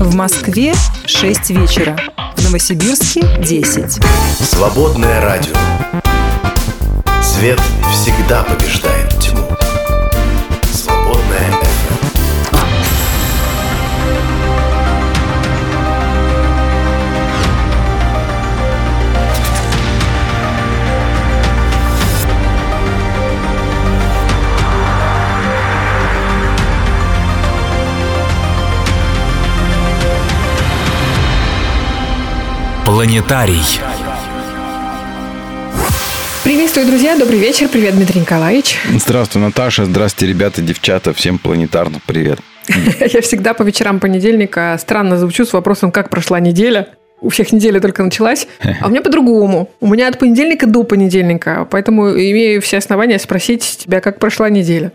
В Москве 6 вечера. В Новосибирске 10. Свободное радио. Свет всегда побеждает тьму. Свободное FM. Планетарий. Приветствую, друзья. Добрый вечер. Привет, Дмитрий Николаевич. Здравствуй, Наташа. Здравствуйте, ребята, девчата. Всем планетарно привет. Я всегда по вечерам понедельника странно звучу с вопросом, как прошла неделя. У всех неделя только началась, а у меня по-другому. У меня от понедельника до понедельника, поэтому имею все основания спросить тебя, как прошла неделя.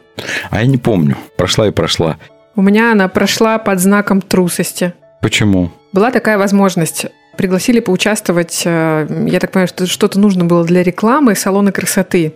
А я не помню. Прошла и прошла. У меня она прошла под знаком трусости. Почему? Была такая возможность. Пригласили поучаствовать, э, я так понимаю, что что-то нужно было для рекламы салона красоты.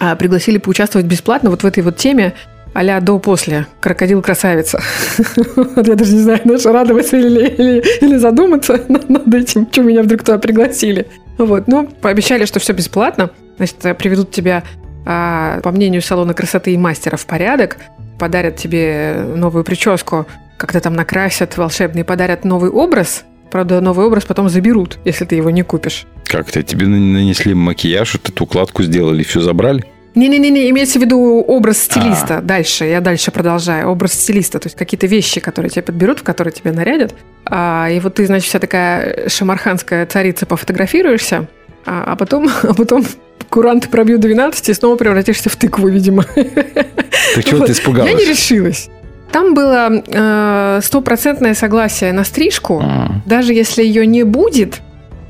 А, пригласили поучаствовать бесплатно вот в этой вот теме а до-после. Крокодил красавица. Вот Я даже не знаю, знаешь, радоваться или, или, или задуматься над этим, что меня вдруг туда пригласили. Вот, ну, пообещали, что все бесплатно. Значит, э, приведут тебя, а, по мнению салона красоты и мастера, в порядок, подарят тебе новую прическу, как-то там накрасят волшебный, подарят новый образ. Правда, новый образ потом заберут, если ты его не купишь. Как-то тебе на- нанесли макияж, вот эту укладку сделали, все забрали? Не-не-не, имеется в виду образ стилиста. Дальше, я дальше продолжаю. Образ стилиста, то есть какие-то вещи, которые тебе подберут, в которые тебя нарядят. А, и вот ты, значит, вся такая шамарханская царица пофотографируешься, а, а потом, а потом куранты пробьют 12 и снова превратишься в тыкву, видимо. Так чего Вот. ты испугалась? Я не решилась. Там было э, стопроцентное согласие на стрижку, А, даже если ее не будет,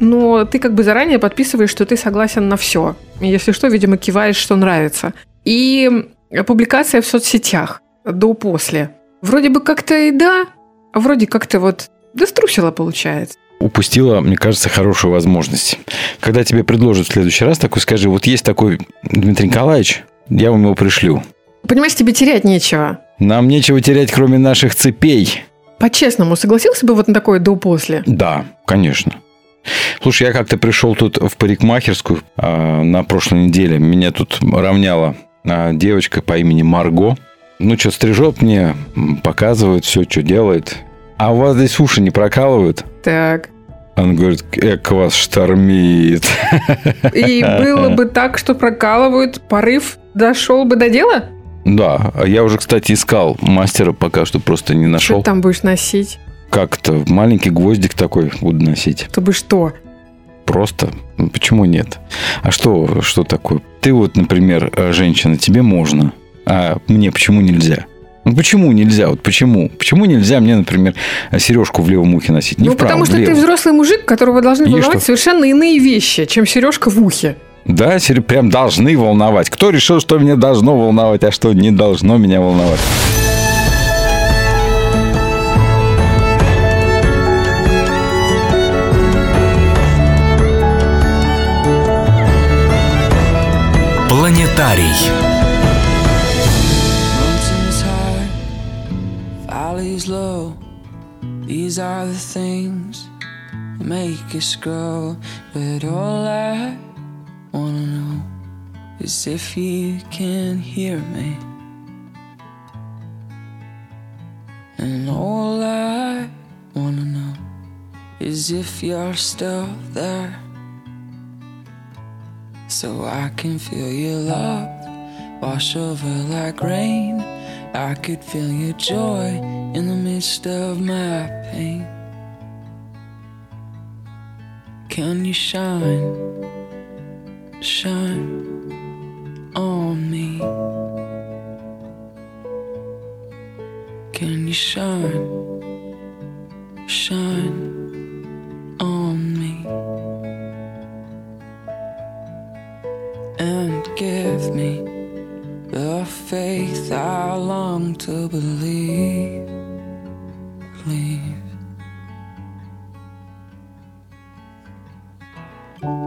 но ты как бы заранее подписываешь, что ты согласен на все. Если что, видимо, киваешь, что нравится. И публикация в соцсетях до-после. Вроде бы как-то и да, а вроде как-то вот да струсила получается. Упустила, мне кажется, хорошую возможность. Когда тебе предложат в следующий раз такой, скажи, вот есть такой Дмитрий Николаевич, я вам его пришлю. Понимаешь, тебе терять нечего. Нам нечего терять, кроме наших цепей. По-честному, согласился бы вот на такое до-после? Да, конечно. Слушай, я как-то пришел тут в парикмахерскую а, на прошлой неделе. Меня тут равняла а, девочка по имени Марго. Ну, что, стрижет мне, показывает все, что делает. А у вас здесь уши не прокалывают? Так. Он говорит, эк, вас штормит. И было бы так, что прокалывают, порыв дошел бы до дела? Да, а я уже, кстати, искал мастера, пока что просто не Что нашел. ты там будешь носить? Как-то маленький гвоздик такой буду носить. Чтобы что? Просто. Ну, Почему нет? А что, что такое? Ты вот, например, э, женщина, тебе можно, а мне почему нельзя? Ну почему нельзя? Вот почему? Почему нельзя мне, например, сережку в левом ухе носить? Не ну, вправо, потому что в ты взрослый мужик, которого должны волновать что? совершенно иные вещи, чем сережка в ухе. Да, прям должны волновать. Кто решил, что меня должно волновать, а что не должно меня волновать? Планетарий. Mountains high, valleys low. These are the things that make us grow. But all I is if you can hear me. And all I wanna know is if you're still there. So I can feel your love wash over like rain. I could feel your joy in the midst of my pain. Can you shine, shine on me? Can you shine, shine on me? And give me the faith I long to believe. Believe.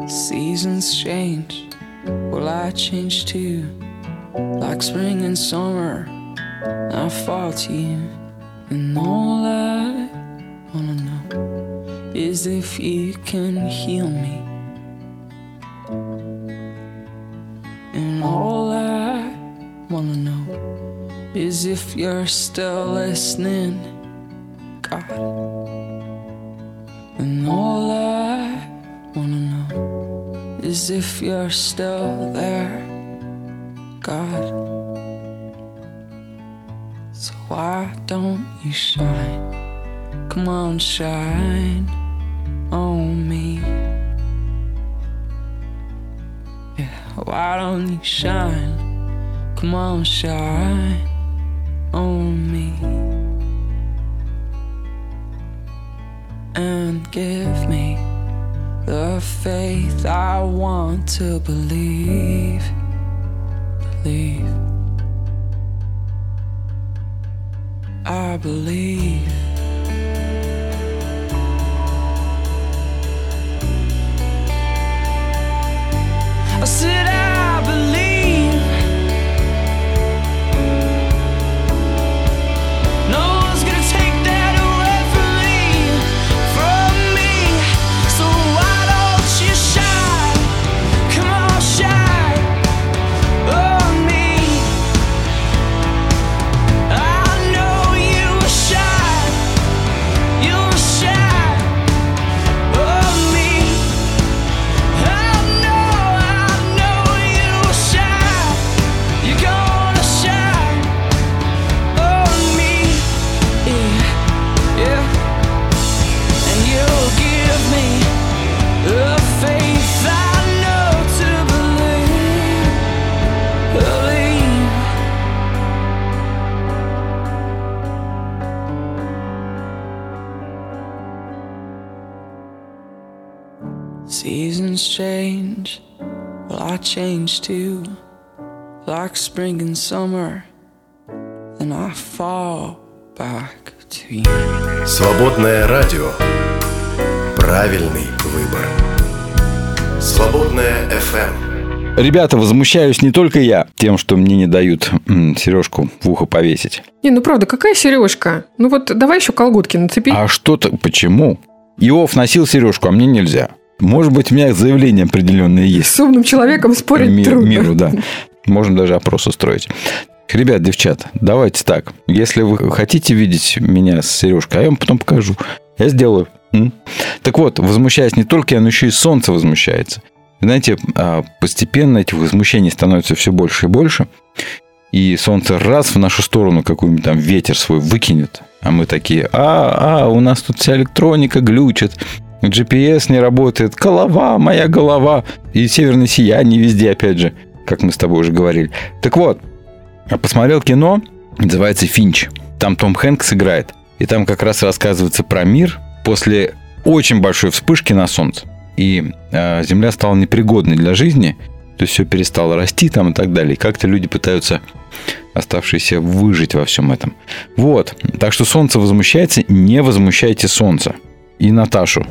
Seasons change, will I change too? Like spring and summer, I fall to you, and all I wanna know is if you can heal me. And all I wanna know is if you're still listening, is if you're still there, God. So why don't you shine? Come on, shine on me. Yeah, why don't you shine? Come on, shine on me. And give me the faith I want to believe. Believe. I believe. I said I change, well, I change too. Like spring and summer, then I fall back to you. Свободное радио. Правильный выбор. Свободное FM. Ребята, возмущаюсь не только я тем, что мне не дают м, сережку в ухо повесить. Не, ну правда, какая сережка? Ну вот давай еще колготки нацепи. А что-то... Почему? Иов носил сережку, а мне нельзя. Может быть, у меня заявление определенное есть. С умным человеком спорить Ми- трудно. миру, да. Можно даже опрос устроить. Ребят, девчат, давайте так. Если вы хотите видеть меня с сережкой, а я вам потом покажу. Я сделаю. М? Так вот, возмущаясь не только я, но еще и солнце возмущается. Знаете, а, постепенно этих возмущений становится все больше и больше. И солнце раз в нашу сторону какой-нибудь там ветер свой выкинет. А мы такие, а, а, у нас тут вся электроника глючит. GPS не работает, голова, моя голова. И северное сияние везде, опять же, как мы с тобой уже говорили. Так вот, я посмотрел кино, называется «Финч». Там Том Хэнкс играет. И там как раз рассказывается про мир после очень большой вспышки на Солнце. И э, Земля стала непригодной для жизни. То есть все перестало расти там и так далее. И как-то люди пытаются оставшиеся выжить во всем этом. Вот. Так что Солнце возмущается, не возмущайте Солнце. И Наташу.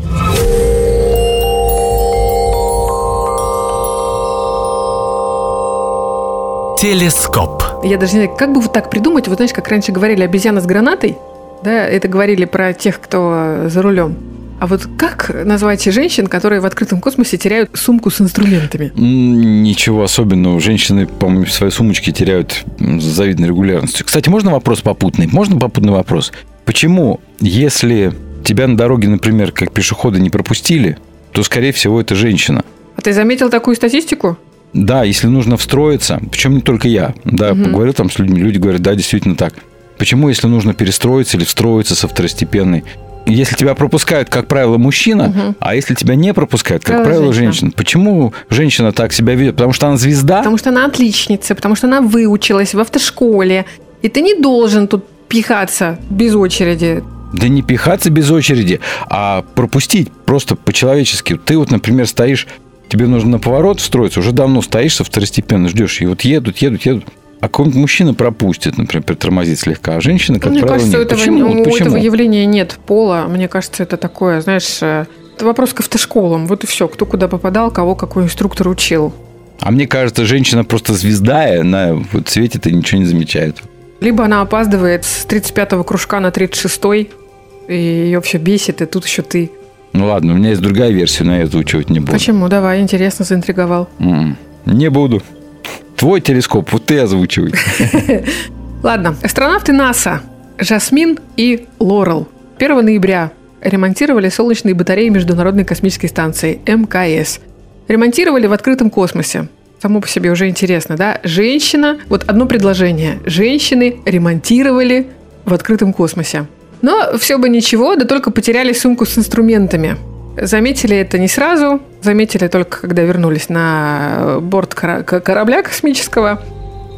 Телескоп. Я даже не знаю, как бы вот так придумать. Вот знаешь, как раньше говорили обезьяна с гранатой, да, это говорили про тех, кто за рулем. А вот как назвать женщин, которые в открытом космосе теряют сумку с инструментами? Ничего особенного. Женщины, по-моему, свои сумочки теряют с завидной регулярностью. Кстати, можно вопрос попутный? Можно попутный вопрос? Почему, если тебя на дороге, например, как пешехода не пропустили, то, скорее всего, это женщина? А ты заметил такую статистику? Да, если нужно встроиться, причем не только я, да, поговорил там с людьми, люди говорят, да, действительно так. Почему, если нужно перестроиться или встроиться со второстепенной? Если тебя пропускают, как правило, мужчина, а если тебя не пропускают, как Правило, правило, женщина. женщина. Почему женщина так себя ведет? Потому что она звезда? Потому что она отличница, потому что она выучилась в автошколе. И ты не должен тут пихаться без очереди. Да не пихаться без очереди, а пропустить просто по-человечески. Ты вот, например, стоишь, тебе нужно на поворот встроиться, уже давно стоишь со второстепенно, ждешь, и вот едут, едут, едут. А какой-нибудь мужчина пропустит, например, притормозит слегка, а женщина, как Мне правило, кажется, нет. этого, Почему? у почему? этого явления нет пола. Мне кажется, это такое, знаешь, э, это вопрос к автошколам. Вот и все. Кто куда попадал, кого какой инструктор учил. А мне кажется, женщина просто звезда, она вот светит и ничего не замечает. Либо она опаздывает с 35-го кружка на 36-й, и ее все бесит, и тут еще ты. Ну ладно, у меня есть другая версия, но я озвучивать не буду. Почему? Давай, интересно, заинтриговал. М, Не буду. Твой телескоп, вот ты озвучивай. Ладно, астронавты НАСА Жасмин и Лорел 1 ноября ремонтировали солнечные батареи Международной космической станции МКС. Ремонтировали в открытом космосе. Само по себе уже интересно, да? Женщина, вот одно предложение. Женщины ремонтировали в открытом космосе. Но все бы ничего, да только потеряли сумку с инструментами. Заметили это не сразу, заметили только, когда вернулись на борт кора- к- корабля космического.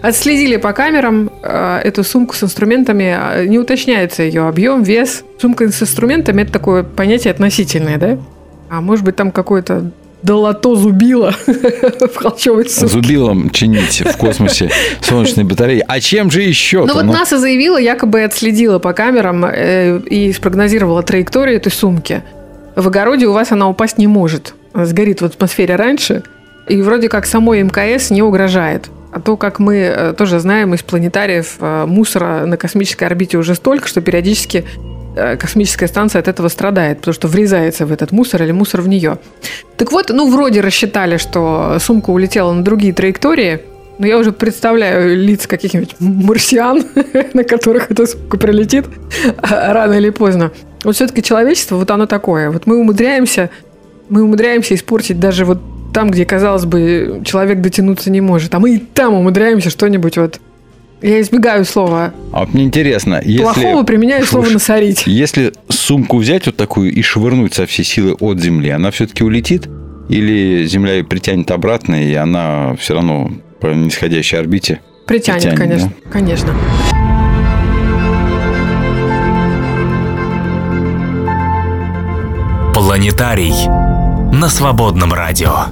Отследили по камерам э, эту сумку с инструментами, а, не уточняется ее объем, вес. Сумка с инструментами – это такое понятие относительное, да? А может быть, там какое-то долото зубило в холчевой сумке. Зубилом чинить в космосе солнечные батареи. А чем же еще? Ну вот НАСА заявила, якобы отследила по камерам э, и спрогнозировала траекторию этой сумки. В огороде у вас она упасть не может. Она сгорит в атмосфере раньше, и вроде как самой МКС не угрожает. А то, как мы э, тоже знаем из планетариев, э, мусора на космической орбите уже столько, что периодически космическая станция от этого страдает, потому что врезается в этот мусор или мусор в нее. Так вот, ну, вроде рассчитали, что сумка улетела на другие траектории, но я уже представляю лица каких-нибудь марсиан, на которых эта сумка прилетит рано или поздно. Вот все-таки человечество, вот оно такое. Вот мы умудряемся, мы умудряемся испортить даже вот там, где, казалось бы, человек дотянуться не может. А мы и там умудряемся что-нибудь вот... Я избегаю слова А вот мне интересно, если... плохого, применяю слово насорить. Если сумку взять вот такую и швырнуть со всей силы от Земли, она все-таки улетит? Или Земля ее притянет обратно, и она все равно по нисходящей орбите? Притянет, притянет, конечно. Конечно. Планетарий на свободном радио.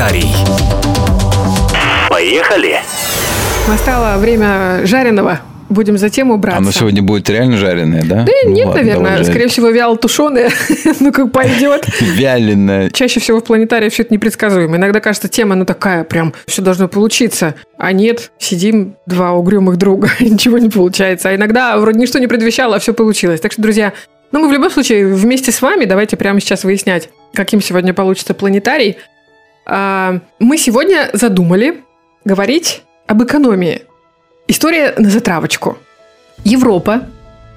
Планетарий. Поехали! Настало время жареного. Будем за тему браться. Оно сегодня будет реально жареное, да? Да Ну нет, ладно, наверное. Скорее всего, вяло тушеное. ну, как пойдет. Вяленое. Чаще всего в планетарии все это непредсказуемо. Иногда кажется, тема, ну, такая прям, все должно получиться. А нет, сидим два угрюмых друга, ничего не получается. А иногда вроде ничто не предвещало, а все получилось. Так что, друзья, ну, мы в любом случае вместе с вами давайте прямо сейчас выяснять, каким сегодня получится планетарий. А, Мы сегодня задумали говорить об экономии. История на затравочку. Европа,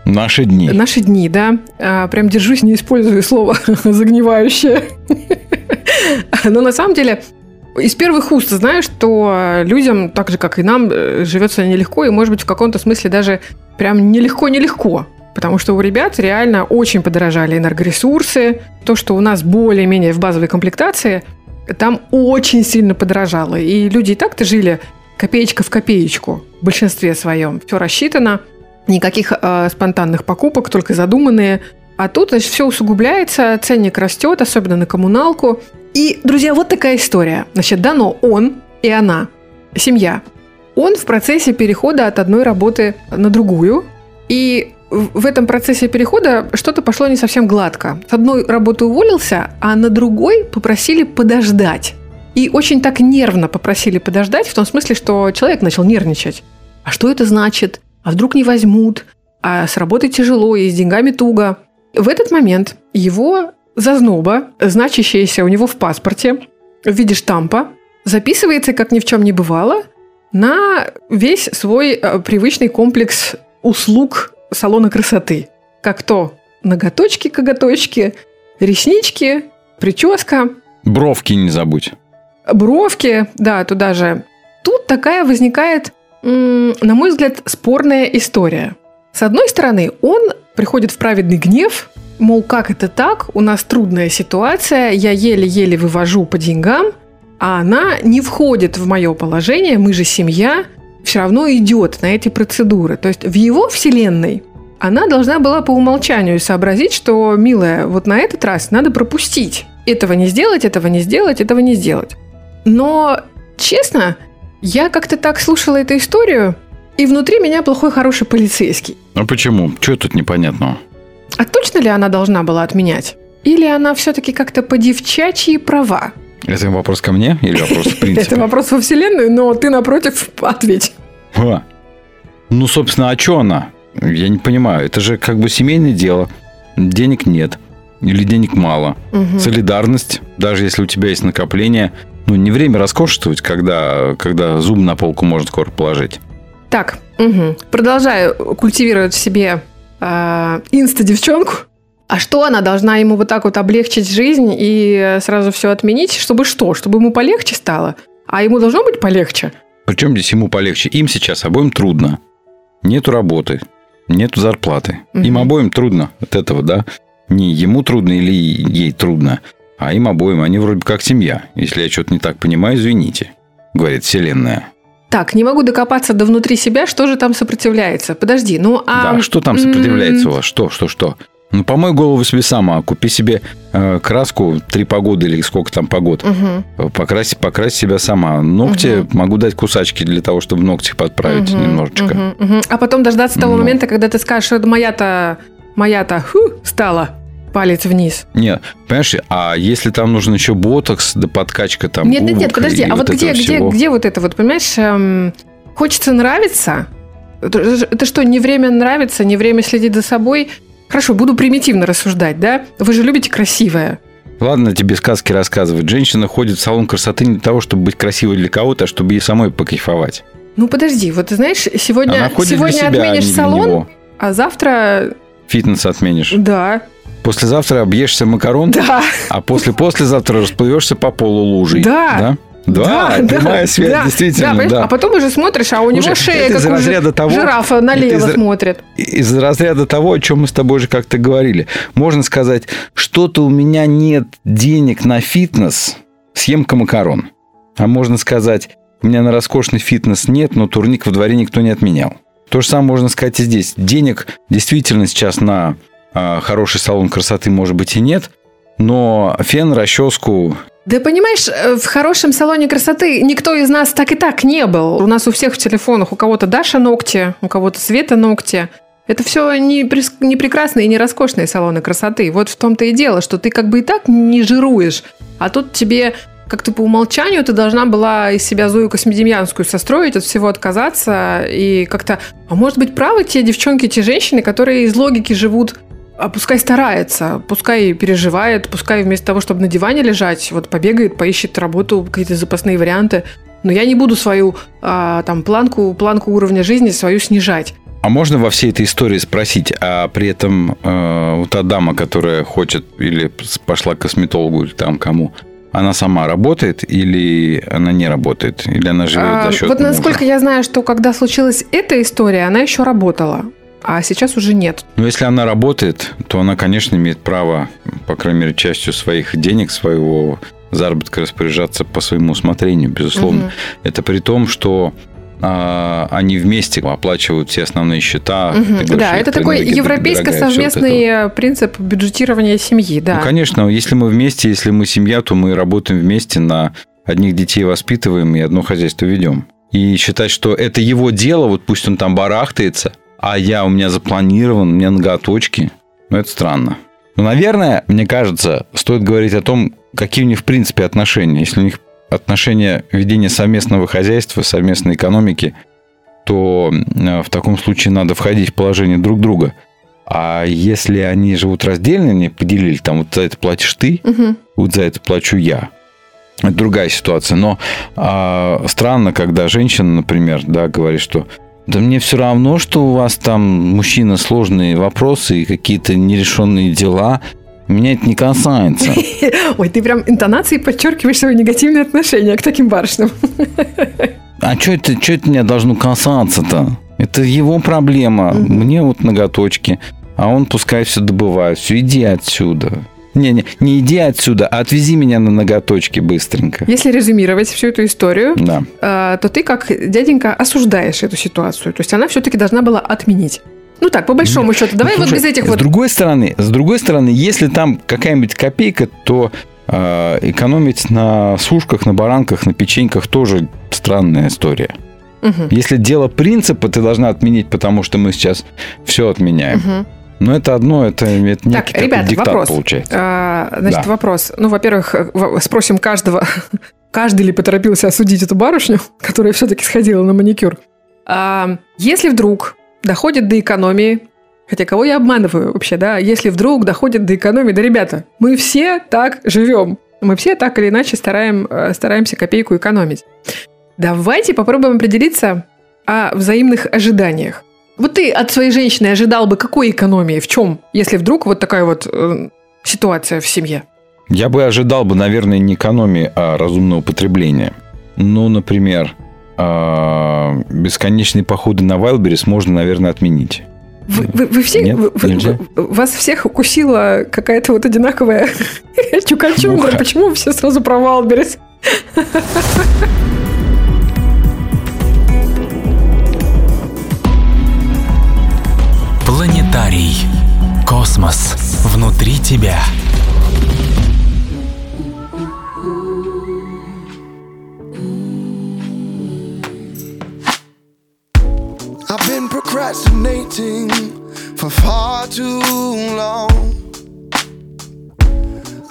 Наши дни. Наши дни, да. А, Прям держусь, не использую слово загнивающее. Но на самом деле из первых уст знаю, что людям, так же, как и нам, э, живется нелегко, и, может быть, в каком-то смысле даже прям нелегко-нелегко. Потому что у ребят реально очень подорожали энергоресурсы. То, что у нас более-менее в базовой комплектации, там очень сильно подорожало. И люди и так-то жили копеечка в копеечку в большинстве своем. Все рассчитано, никаких э, спонтанных покупок, только задуманные. А тут, значит, все усугубляется, ценник растет, особенно на коммуналку. И, друзья, вот такая история. Значит, дано он и она, семья. Он в процессе перехода от одной работы на другую. И в этом процессе перехода что-то пошло не совсем гладко. С одной работы уволился, а на другой попросили подождать. И очень так нервно попросили подождать, в том смысле, что человек начал нервничать. А что это значит? А вдруг не возьмут? А с работой тяжело и с деньгами туго. В этот момент его зазноба, значащаяся у него в паспорте в виде штампа, записывается, как ни в чем не бывало, на весь свой э, привычный комплекс услуг салона красоты. Как то ноготочки, коготочки, реснички, прическа, Бровки не забудь. бровки, да, туда же. Тут такая возникает, на мой взгляд, спорная история. С одной стороны, он приходит в праведный гнев, мол, как это так, у нас трудная ситуация, я еле-еле вывожу по деньгам, а она не входит в мое положение, мы же семья, все равно идет на эти процедуры. То есть в его вселенной она должна была по умолчанию сообразить, что, милая, вот на этот раз надо пропустить. Этого не сделать, этого не сделать, этого не сделать. Но, честно, я как-то так слушала эту историю, и внутри меня плохой хороший полицейский. А почему? Чего тут непонятного? А точно ли она должна была отменять? Или она все-таки как-то по девчачьи права? Это вопрос ко мне или вопрос в Это принципе? вопрос во Вселенную, но ты напротив ответь. Ну, собственно, а что она? Я не понимаю. Это же как бы семейное дело. Денег нет. Или денег мало. Солидарность, даже если у тебя есть накопление, ну, не время роскошествовать, когда, когда зуб на полку можно скоро положить. Так, мгм. продолжаю культивировать в себе а, инста-девчонку. А что она должна ему вот так вот облегчить жизнь и сразу все отменить? Чтобы что? Чтобы ему полегче стало? А ему должно быть полегче? Причем здесь ему полегче. Им сейчас обоим трудно. Нету работы, нету зарплаты. Им Мгм. обоим трудно от этого, да? Не ему трудно или ей трудно, а им обоим. Они вроде как семья. Если я что-то не так понимаю, извините, говорит Вселенная. Так, не могу докопаться до внутри себя, что же там сопротивляется. Подожди, ну а... да, что там сопротивляется у вас? Что, что, что? Ну, помой голову себе сама. Купи себе э, краску три погоды или сколько там погод. Мгм. Покрась, покрась себя сама. Ногти могу дать кусачки для того, чтобы ногти подправить Мгм, немножечко. мгм, мгм. А потом дождаться того Ну. момента, когда ты скажешь, что это моя-то, моя-то, ху, стала палец вниз. Нет, понимаешь, а если там нужен еще ботокс, да подкачка там нет, нет, нет, подожди, а вот этого где, где, всего. где вот это вот, понимаешь, эм, хочется нравиться? Это, это что, не время нравиться, не время следить за собой? Хорошо, буду примитивно рассуждать, да? Вы же любите красивое. Ладно тебе сказки рассказывать. Женщина ходит в салон красоты не для того, чтобы быть красивой для кого-то, а чтобы ей самой покайфовать. Ну подожди, вот ты знаешь, сегодня, сегодня себя, а отменишь для салон, него. а завтра, Фитнес отменишь. да, Послезавтра объешься макарон, да, а после-послезавтра расплывешься по полу лужей. Да. Да, да, прямая связь, да, действительно, да, да. А потом уже смотришь, а у него Слушай, шея, это из как у разряда того- жирафа налево из- смотрит. из разряда того, о чем мы с тобой уже как-то говорили. Можно сказать, что-то у меня нет денег на фитнес, съемка макарон. А можно сказать, у меня на роскошный фитнес нет, но турник во дворе никто не отменял. То же самое можно сказать и здесь. Денег действительно сейчас на а, хороший салон красоты, может быть, и нет, но фен, расческу Да понимаешь, э, в хорошем салоне красоты никто из нас так и так не был. У нас у всех в телефонах, у кого-то Даша ногти, у кого-то Света ногти. Это все не, не прекрасные и не роскошные салоны красоты. Вот в том-то и дело, что ты как бы и так не жируешь, а тут тебе как-то по умолчанию ты должна была из себя Зою Космедемьянскую состроить, от всего отказаться и как-то... А может быть, правы те девчонки, те женщины, которые из логики живут а пускай старается, пускай переживает, пускай вместо того, чтобы на диване лежать, вот побегает, поищет работу, какие-то запасные варианты. Но я не буду свою а, там планку, планку уровня жизни свою снижать. А можно во всей этой истории спросить, а при этом э, вот та дама, которая хочет или пошла к косметологу или там кому, она сама работает или она не работает? Или она живет А, за счет вот мужа? насколько я знаю, что когда случилась эта история, она еще работала, а сейчас уже нет. Но если она работает, то она, конечно, имеет право, по крайней мере, частью своих денег, своего заработка распоряжаться по своему усмотрению, безусловно. Мгм. Это при том, что а, они вместе оплачивают все основные счета. Говоришь, Да, это такой вот. европейско-совместный принцип бюджетирования семьи, да. Ну, конечно, если мы вместе, если мы семья, то мы работаем вместе на одних детей воспитываем и одно хозяйство ведем. И считать, что это его дело, вот пусть он там барахтается, а я у меня запланирован, у меня ноготочки, ну это странно. Ну, наверное, мне кажется, стоит говорить о том, какие у них в принципе отношения. Если у них отношения ведения совместного хозяйства, совместной экономики, то э, в таком случае надо входить в положение друг друга. А если они живут раздельно, они поделили, там вот за это платишь ты, Мгм. вот за это плачу я. Это другая ситуация. Но а, странно, когда женщина, например, да, говорит, что да мне все равно, что у вас там, мужчина, сложные вопросы и какие-то нерешенные дела. Меня это не касается. Ой, ты прям интонацией подчеркиваешь свое негативное отношение к таким барышням. А что это, что это меня должно касаться-то? Это его проблема. Мне вот ноготочки. А он пускай все добывает. Все, иди отсюда. Не, не, не иди отсюда, а отвези меня на ноготочки быстренько. Если резюмировать всю эту историю, Да. э, то ты как дяденька осуждаешь эту ситуацию. То есть она все-таки должна была отменить. Ну так, по большому счету. Давай Ну, вот слушай, без этих с вот... другой стороны, с другой стороны, если там какая-нибудь копейка, то э, экономить на сушках, на баранках, на печеньках тоже странная история. Мгм. Если дело принципа, ты должна отменить, потому что мы сейчас все отменяем. Мгм. Но это одно, это, это некий такой ребят, диктат вопрос. получается. А, значит, Да. вопрос. Ну, во-первых, спросим каждого, каждый ли поторопился осудить эту барышню, которая все-таки сходила на маникюр. А, если вдруг доходит до экономии, хотя кого я обманываю вообще, да, если вдруг доходит до экономии, да, ребята, мы все так живем. Мы все так или иначе стараем, э, стараемся копейку экономить. Давайте попробуем определиться о взаимных ожиданиях. Вот ты от своей женщины ожидал бы какой экономии? В чем? Если вдруг вот такая вот э, ситуация в семье. Я бы ожидал бы, наверное, не экономии, а разумного потребления. Ну, например, а, бесконечные походы на Wildberries можно, наверное, отменить. Вы, вы- вы все, Нет, вы- вы- вас всех укусила какая-то вот одинаковая чукачундра. Почему все сразу про Wildberries? Планетарий. Космос внутри тебя. I've been procrastinating for far too long.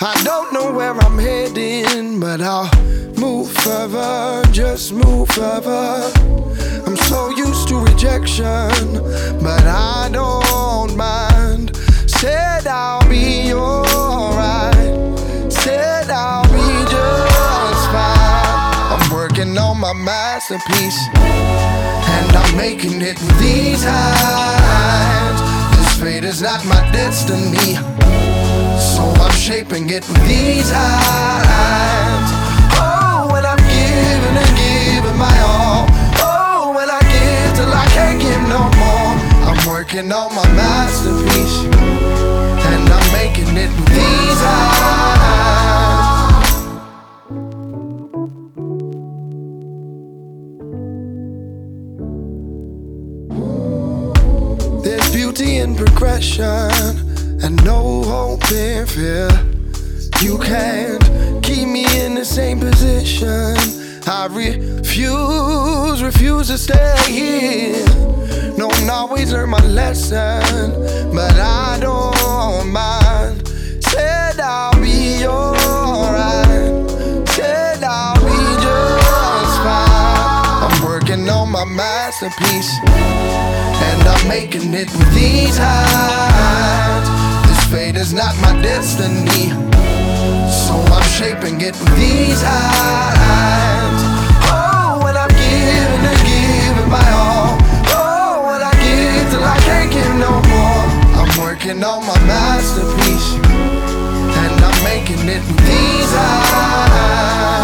I don't know where I'm heading, but I'll move further, just move further. I'm so used to rejection, but I don't mind. Said I'll be alright, said I'll be just fine. I'm working on my masterpiece, and I'm making it with these hands. This fate is not my destiny. So I'm shaping it with these hands. Oh, when I'm giving and giving my all. Till I can't give no more. I'm working on my masterpiece. And I'm making it with these hands. There's beauty in progression and no hope in fear. You can't keep me in the same position. I refuse, refuse to stay here. No, and always learn my lesson, but I don't mind. Said I'll be alright. Said I'll be just fine. I'm working on my masterpiece. And I'm making it with these hands. This fate is not my destiny. So I'm shaping it with these hands. Oh, when I'm giving and giving my all. Oh, when I give till I can't give no more. I'm working on my masterpiece. And I'm making it with these hands.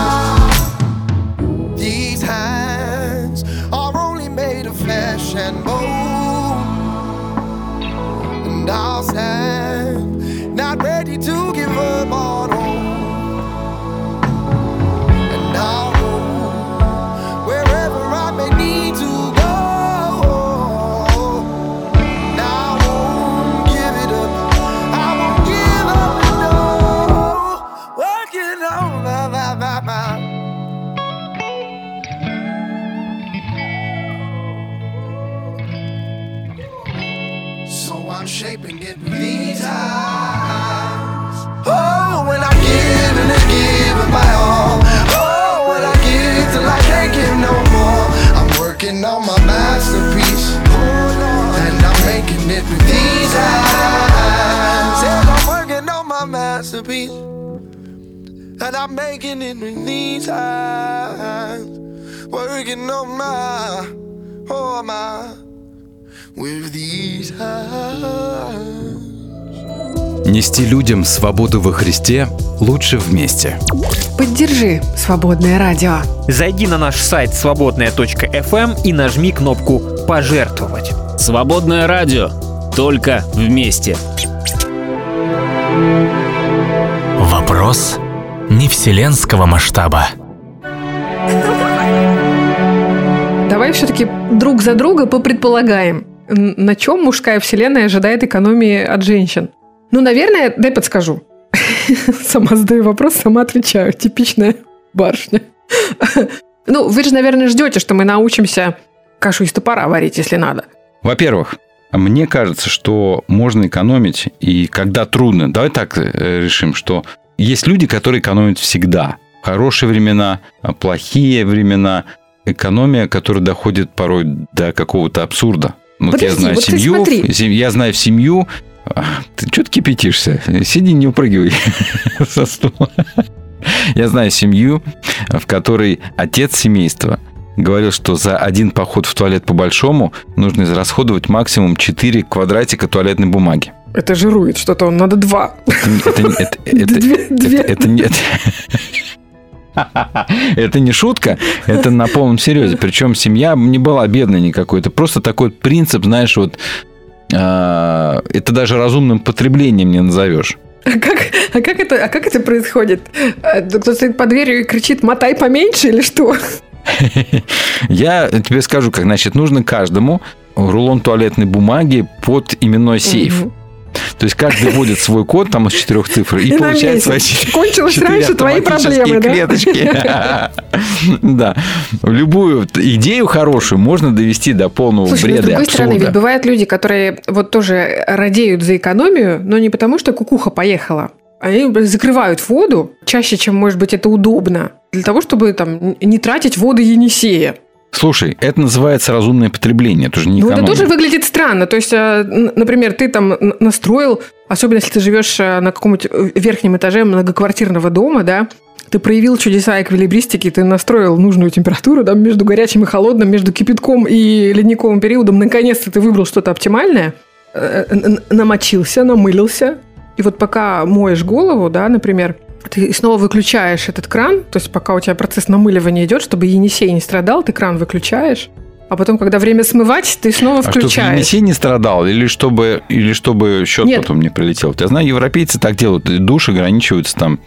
Making it with these eyes. Working on my, oh my with these hands. Нести людям свободу во Христе лучше вместе. Поддержи «Свободное радио». Зайди на наш сайт свободная.фм и нажми кнопку «Пожертвовать». Свободное радио. Только вместе. Вопрос не вселенского масштаба. Давай все-таки друг за друга попредполагаем, на чем мужская вселенная ожидает экономии от женщин. Ну, наверное, дай подскажу. Сама задаю вопрос, сама отвечаю. Типичная барышня. Ну, вы же, наверное, ждете, что мы научимся кашу из топора варить, если надо. Во-первых, мне кажется, что можно экономить, и когда трудно, давай так э, решим, что есть люди, которые экономят всегда. Хорошие времена, а плохие времена, экономия, которая доходит порой до какого-то абсурда. Вот я Подожди, знаю вот семью, сем- я знаю семью. А, Ты что ты кипятишься? Сиди, не упрыгивай со стула. Я знаю семью, в которой отец семейства говорил, что за один поход в туалет по-большому нужно израсходовать максимум 4 квадратика туалетной бумаги. Это жирует что-то, он надо два. Это, это, это, Две- это- две. это не- Это не шутка, это на полном серьезе. Причем семья не была бедной никакой. Это просто такой принцип, знаешь, вот а, это даже разумным потреблением не назовешь. А как, а как, это, а как это происходит? Э, Кто стоит под дверью и кричит «мотай поменьше» или что? Я тебе скажу, как, значит, нужно каждому рулон туалетной бумаги под именной сейф. Мгм. То есть каждый вводит свой код там из четырех цифр и, И получает свои Кончилось раньше твои проблемы, да? клеточки. Да. Любую идею хорошую можно довести до полного Слушай, ну, с бреда другой стороны, ведь бывают люди, которые вот тоже радеют за экономию, но не потому, что кукуха поехала. Они закрывают воду чаще, чем, может быть, это удобно. Для того, чтобы там не тратить воду Енисея. Слушай, это называется разумное потребление, это же не Ну, это тоже выглядит странно. То есть, э, например, ты там настроил, особенно если ты живешь э, на каком-нибудь э, верхнем этаже многоквартирного дома, да, ты проявил чудеса эквилибристики, ты настроил нужную температуру да, между горячим и холодным, между кипятком и ледниковым периодом. Наконец-то ты выбрал что-то оптимальное, намочился, намылился. И вот пока моешь голову, да, например, ты снова выключаешь этот кран, то есть пока у тебя процесс намыливания идет, чтобы Енисей не страдал, ты кран выключаешь, а потом, когда время смывать, ты снова А чтобы включаешь. Енисей не страдал, или чтобы, или чтобы счет Нет. потом не прилетел. Я знаю, европейцы так делают. Душ ограничиваются там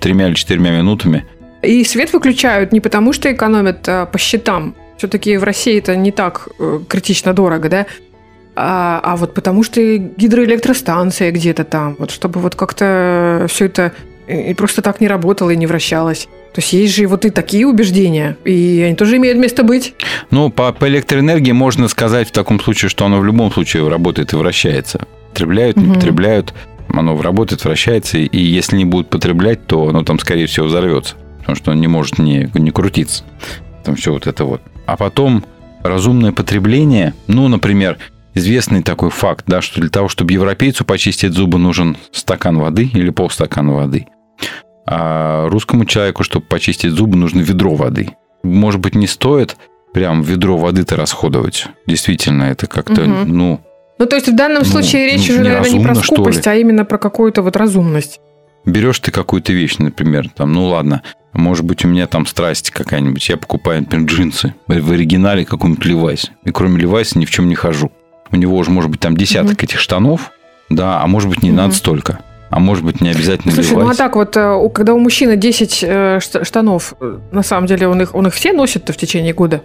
тремя или четырьмя минутами. И свет выключают не потому, что экономят а, по счетам. Все-таки в России это не так э, критично дорого, да? А, а вот потому что гидроэлектростанция где-то там, вот чтобы вот как-то все это и просто так не работало и не вращалось. То есть есть же вот и такие убеждения, и они тоже имеют место быть. Ну, по, по электроэнергии можно сказать в таком случае, что оно в любом случае работает и вращается. Потребляют, не Мгм. потребляют, оно работает, вращается, и если не будут потреблять, то оно там, скорее всего, взорвется. Потому что оно не может не, не крутиться. Там все вот это вот. А потом разумное потребление, ну, например, известный такой факт, да, что для того, чтобы европейцу почистить зубы, нужен стакан воды или полстакана воды. А русскому человеку, чтобы почистить зубы, нужно ведро воды. Может быть, не стоит прям ведро воды-то расходовать. Действительно, это как-то, Мгм. ну, Ну, то есть в данном Ну, случае речь ну, уже, наверное, не про скупость, а именно про какую-то вот разумность. берешь ты какую-то вещь, например, там, ну ладно, может быть, у меня там страсть какая-нибудь, я покупаю, например, джинсы в оригинале какой-нибудь Левайс, и кроме Левайса ни в чем не хожу. У него уже, может быть, там десяток этих штанов, да, а может быть, не Мгм. надо столько. А может быть, не обязательно Слушай, ну а так вот, э, когда у мужчины 10 э, шт- штанов, э, на самом деле он их, он их все носит-то в течение года?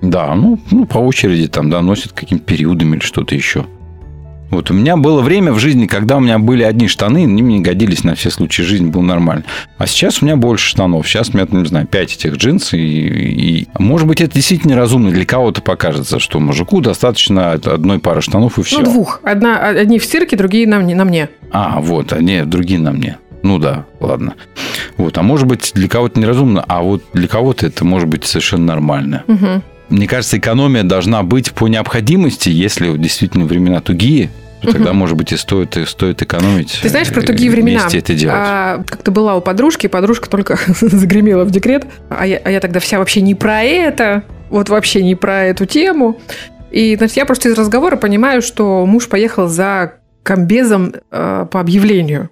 Да, ну, ну, по очереди там, да, носят какими-то периодами или что-то еще. Вот у меня было время в жизни, когда у меня были одни штаны, они мне годились на все случаи жизни, было нормально. А сейчас у меня больше штанов. Сейчас у меня, не знаю, пять этих джинс. И, и- может быть, это действительно разумно. Для кого-то покажется, что мужику достаточно одной пары штанов и все. Ну, двух. Одна, а- одни в цирке, другие на мне. На мне. А, вот, они другие на мне. Ну да, ладно. Вот, а может быть, для кого-то неразумно, а вот для кого-то это может быть совершенно нормально. Мгм. Мне кажется, экономия должна быть по необходимости, если действительно времена тугие, то тогда, может быть, и стоит, и стоит экономить. Ты знаешь, про э, тугие времена. Это делать. А, как-то была у подружки, подружка только загремела в декрет, а я, а я тогда вся вообще не про это, вот вообще не про эту тему. И, значит, я просто из разговора понимаю, что муж поехал за комбезом э, по объявлению.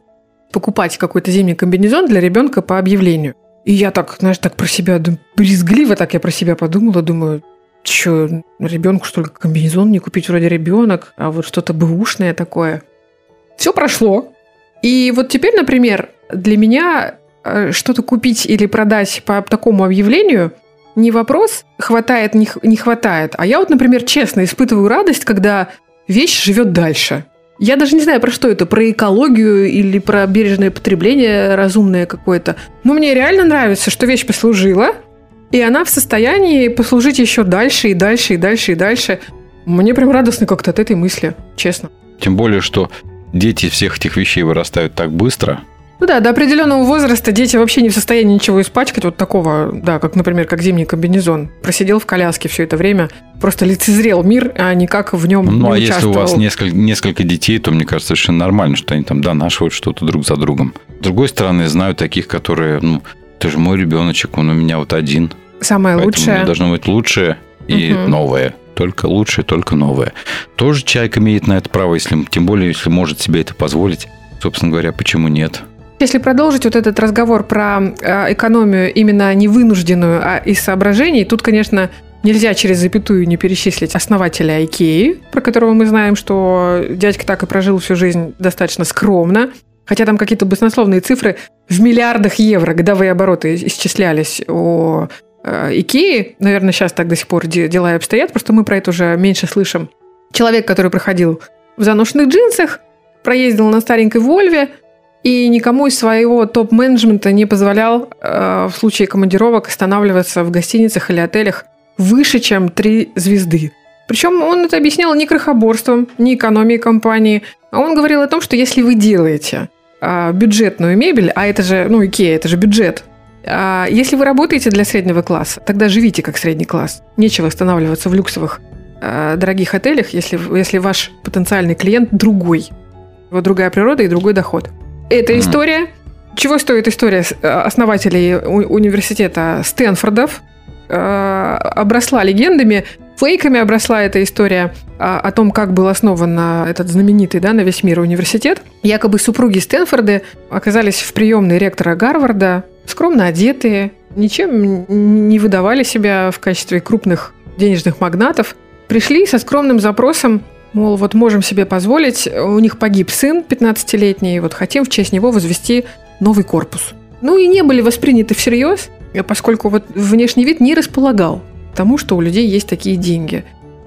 Покупать какой-то зимний комбинезон для ребенка по объявлению. И я так, знаешь, так про себя, брезгливо так я про себя подумала, думаю, что, ребенку, что ли, комбинезон не купить вроде ребенок, а вот что-то бэушное такое. Все прошло. И вот теперь, например, для меня э, что-то купить или продать по такому объявлению не вопрос, хватает, не хватает. А я вот, например, честно испытываю радость, когда вещь живет дальше. Я даже не знаю, про что это, про экологию или про бережное потребление разумное какое-то. Но мне реально нравится, что вещь послужила, и она в состоянии послужить еще дальше и дальше и дальше и дальше. Мне прям радостно как-то от этой мысли, честно. Тем более, что дети всех этих вещей вырастают так быстро. Ну да, до определенного возраста дети вообще не в состоянии ничего испачкать, вот такого, да, как, например, как зимний комбинезон. Просидел в коляске все это время, просто лицезрел мир, а никак в нем Ну, не а если у вас несколько, несколько детей, то, мне кажется, совершенно нормально, что они там донашивают что-то друг за другом. С другой стороны, знаю таких, которые, ну, это же мой ребеночек, он у меня вот один. Самое Поэтому лучшее. должно быть лучшее и Мгм. новое. Только лучшее, только новое. Тоже человек имеет на это право, если, тем более, если может себе это позволить. Собственно говоря, почему нет? Если продолжить вот этот разговор про э, экономию именно не вынужденную, а из соображений, тут, конечно, нельзя через запятую не перечислить основателя Икеи, про которого мы знаем, что дядька так и прожил всю жизнь достаточно скромно, хотя там какие-то баснословные цифры в миллиардах евро годовые обороты исчислялись у э, Икеи. Наверное, сейчас так до сих пор де- дела и обстоят, просто мы про это уже меньше слышим. Человек, который проходил в заношенных джинсах, проездил на старенькой Вольве и никому из своего топ-менеджмента не позволял э, в случае командировок останавливаться в гостиницах или отелях выше, чем три звезды. Причем он это объяснял не крохоборством, не экономией компании, а он говорил о том, что если вы делаете а, бюджетную мебель, а это же, ну, Икея, это же бюджет, а, если вы работаете для среднего класса, тогда живите как средний класс. Нечего останавливаться в люксовых а, дорогих отелях, если, если ваш потенциальный клиент другой. У него другая природа и другой доход. Эта история... Чего стоит история основателей университета Стэнфордов? Обросла легендами, фейками обросла эта история о, о том, как был основан этот знаменитый да, на весь мир университет. Якобы супруги Стэнфорды оказались в приемной ректора Гарварда, скромно одетые, ничем не выдавали себя в качестве крупных денежных магнатов. Пришли со скромным запросом, мол, вот можем себе позволить, у них погиб сын 15-летний, вот хотим в честь него возвести новый корпус. Ну и не были восприняты всерьез, поскольку вот внешний вид не располагал тому, что у людей есть такие деньги.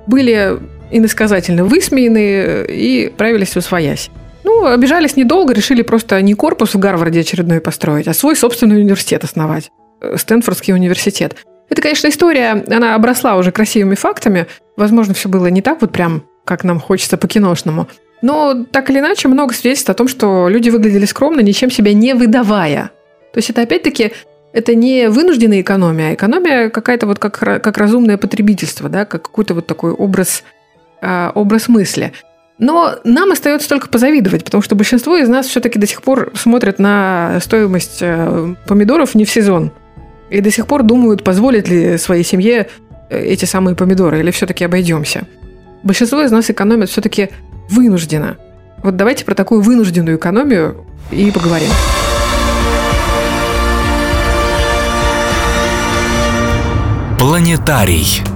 Были иносказательно высмеяны и правились усвоясь. Ну, обижались недолго, решили просто не корпус в Гарварде очередной построить, а свой собственный университет основать. Э, Стэнфордский университет. Это, конечно, история, она обросла уже красивыми фактами. Возможно, все было не так вот прям, как нам хочется по-киношному. Но так или иначе много свидетельств о том, что люди выглядели скромно, ничем себя не выдавая. То есть это опять-таки это не вынужденная экономия, а экономия какая-то вот как, как разумное потребительство, да, как какой-то вот такой образ, э, образ мысли. Но нам остается только позавидовать, потому что большинство из нас все-таки до сих пор смотрят на стоимость э, помидоров не в сезон. И до сих пор думают, позволит ли своей семье э, эти самые помидоры, или все-таки обойдемся. Большинство из нас экономят все-таки вынужденно. Вот давайте про такую вынужденную экономию и поговорим. Планетарий.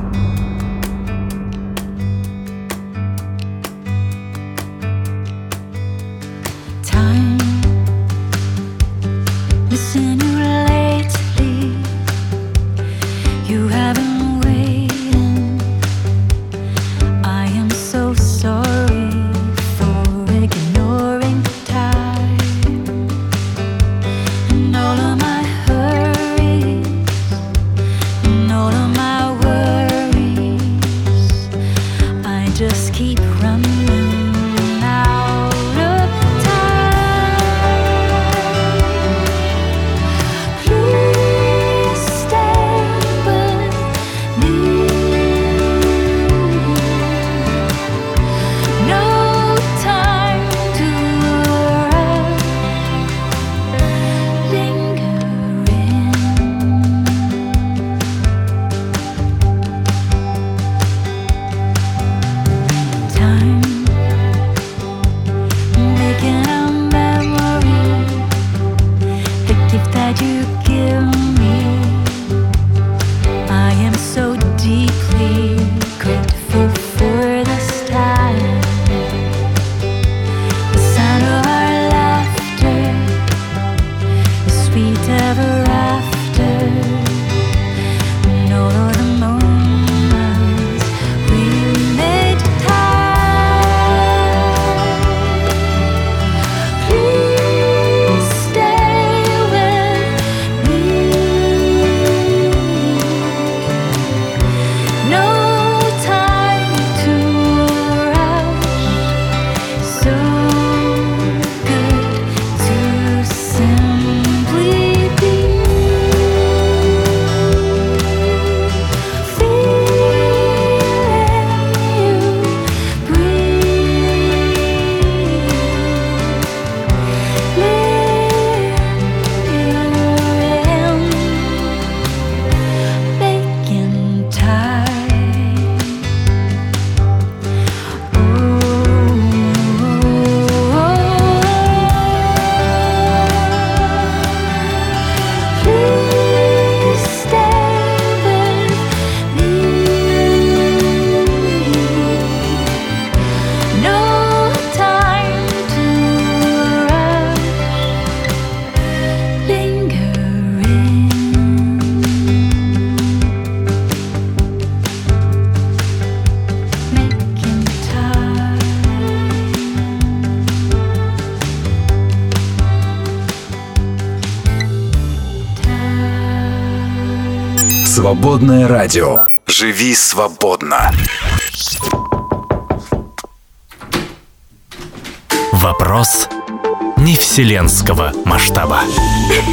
ever after. Свободное радио. Живи свободно. Вопрос не вселенского масштаба.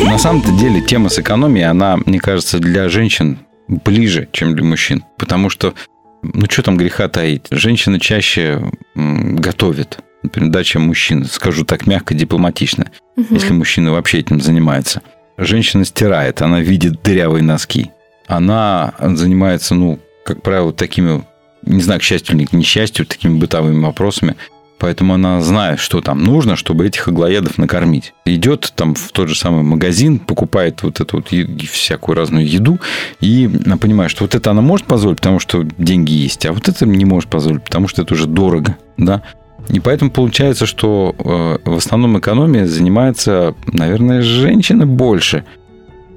На самом-то деле тема с экономией, она, мне кажется, для женщин ближе, чем для мужчин. Потому что, ну что там греха таить, женщины чаще м, готовят, например, да, чем мужчины. Скажу так мягко, дипломатично, если мужчина вообще этим занимается. Женщина стирает, она видит дырявые носки. Она занимается, ну, как правило, такими, не знаю, к счастью или к несчастью, такими бытовыми вопросами. Поэтому она знает, что там нужно, чтобы этих аглоедов накормить. Идет там в тот же самый магазин, покупает вот эту вот всякую разную еду и она понимает, что вот это она может позволить, потому что деньги есть, а вот это не может позволить, потому что это уже дорого, да. И поэтому получается, что э, в основном экономией занимается, наверное, женщины больше.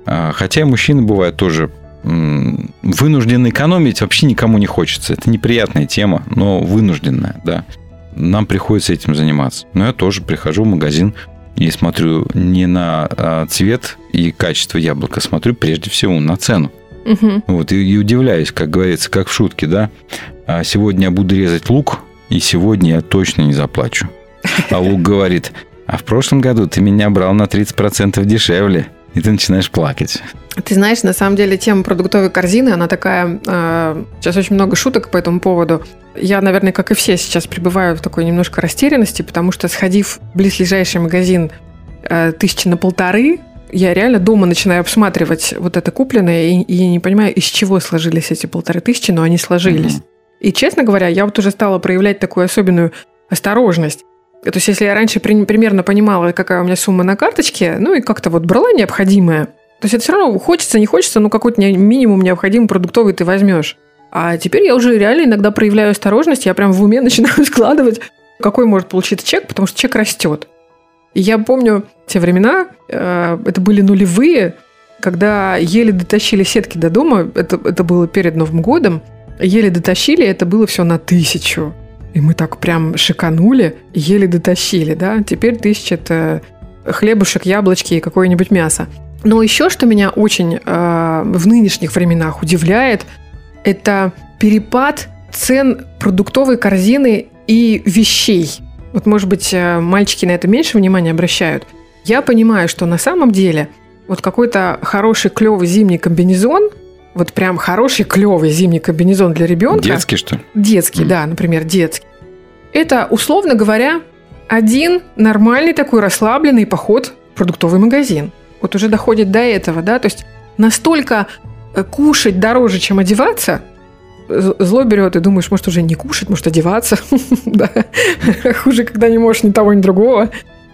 А, Хотя и мужчины бывают тоже вынуждены экономить вообще никому не хочется. Это неприятная тема, но вынужденная, да. Нам приходится этим заниматься. Но я тоже прихожу в магазин и смотрю не на а, цвет и качество яблока, смотрю прежде всего на цену. Мгм. Вот, и, и удивляюсь, как говорится, как в шутке, да. А сегодня я буду резать лук, и сегодня я точно не заплачу. А лук говорит, а в прошлом году ты меня брал на 30% дешевле. И ты начинаешь плакать. Ты знаешь, на самом деле тема продуктовой корзины, она такая... э, сейчас очень много шуток по этому поводу. Я, наверное, как и все, сейчас пребываю в такой немножко растерянности, потому что, сходив в близлежащий магазин э, тысячи на полторы, я реально дома начинаю обсматривать вот это купленное, и, и я не понимаю, из чего сложились эти полторы тысячи, но они сложились. Мгм. И, честно говоря, я вот уже стала проявлять такую особенную осторожность. То есть, если я раньше при- примерно понимала, какая у меня сумма на карточке, ну и как-то вот брала необходимое, то есть это все равно хочется, не хочется, ну какой-то минимум необходимый продуктовый ты возьмешь. А теперь я уже реально иногда проявляю осторожность, я прям в уме начинаю складывать, какой может получиться чек, потому что чек растет. И я помню те времена, э, это были нулевые, когда еле дотащили сетки до дома, это, это было перед Новым годом, еле дотащили, это было все на тысячу. И мы так прям шиканули, еле дотащили, да. Теперь тысяча – это хлебушек, яблочки и какое-нибудь мясо. Но еще, что меня очень э, в нынешних временах удивляет, это перепад цен продуктовой корзины и вещей. Вот, может быть, э, мальчики на это меньше внимания обращают. Я понимаю, что на самом деле вот какой-то хороший клевый зимний комбинезон, вот прям хороший клевый зимний комбинезон для ребенка. Детский, что ли? Детский, Мгм. да, например, детский. Это, условно говоря, один нормальный такой расслабленный поход в продуктовый магазин. Вот уже доходит до этого, да, то есть настолько э, кушать дороже, чем одеваться, зло берет, и думаешь, может, уже не кушать, может, одеваться. Хуже, когда не можешь ни того, ни другого.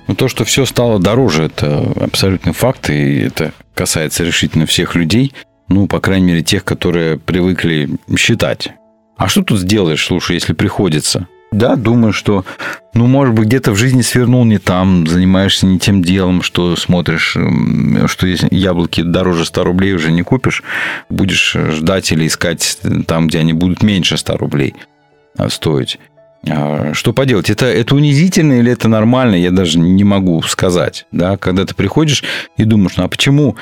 Ну, то, что все стало дороже, это абсолютный факт, и это касается решительно всех людей, ну, по крайней мере, тех, которые привыкли считать. А что тут сделаешь, слушай, если приходится? Да, думаю, что, ну, может быть, где-то в жизни свернул не там, занимаешься не тем делом, что смотришь, м, что если яблоки дороже 100 рублей уже не купишь, будешь ждать или искать там, где они будут меньше 100 рублей а, стоить. А, Что поделать? Это, это унизительно или это нормально, я даже не могу сказать. Да? Когда ты приходишь и думаешь, ну а почему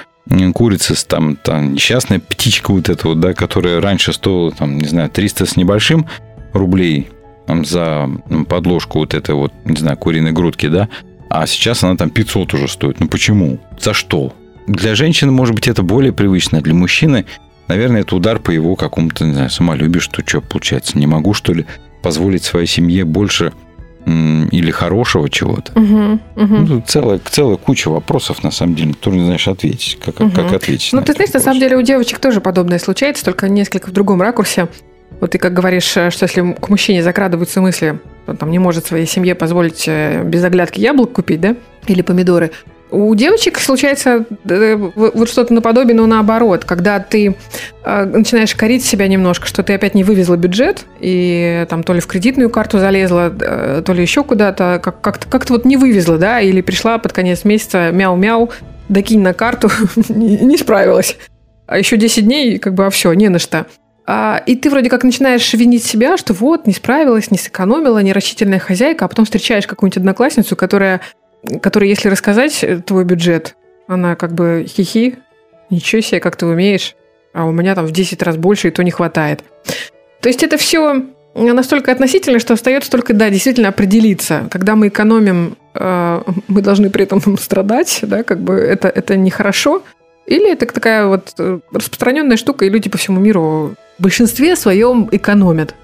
курица, там, там несчастная птичка вот эта вот, да, которая раньше стоила, там, не знаю, 300 с небольшим рублей за подложку вот этой вот, не знаю, куриной грудки, да, а сейчас она там 500 уже стоит. Ну почему? За что? Для женщины, может быть, это более привычно, а для мужчины, наверное, это удар по его какому-то, не знаю, самолюбию, что что получается. Не могу, что ли, позволить своей семье больше или хорошего чего-то. Мгм, мгм. Ну, тут целая, целая куча вопросов, на самом деле, которые не знаешь ответить. Как, как, как ответить? Ну, ты знаешь, на самом деле у девочек тоже подобное случается, только несколько в другом ракурсе. Вот ты как говоришь, э, что если к мужчине закрадываются мысли, он там не может своей семье позволить э, без оглядки яблок купить, да, или помидоры, у девочек случается э, вот что-то наподобие, но наоборот, когда ты начинаешь корить себя немножко, что ты опять не вывезла бюджет, и там то ли в кредитную карту залезла, то ли еще куда-то, как- как-то как вот не вывезла, да, или пришла под конец месяца мяу-мяу, докинь на карту, не справилась. А еще 10 дней, как бы, а все, не на что. А, и ты вроде как начинаешь винить себя, что вот, не справилась, не сэкономила, нерачительная хозяйка, а потом встречаешь какую-нибудь одноклассницу, которая, которой, если рассказать твой бюджет, она как бы хихи, ничего себе, как ты умеешь. а у меня там в 10 раз больше, и то не хватает. То есть это все настолько относительно, что остается только, да, действительно определиться. Когда мы экономим, э, мы должны при этом страдать, да, как бы это, это нехорошо. Или это такая вот э, распространенная штука, и люди по всему миру в большинстве своем экономят.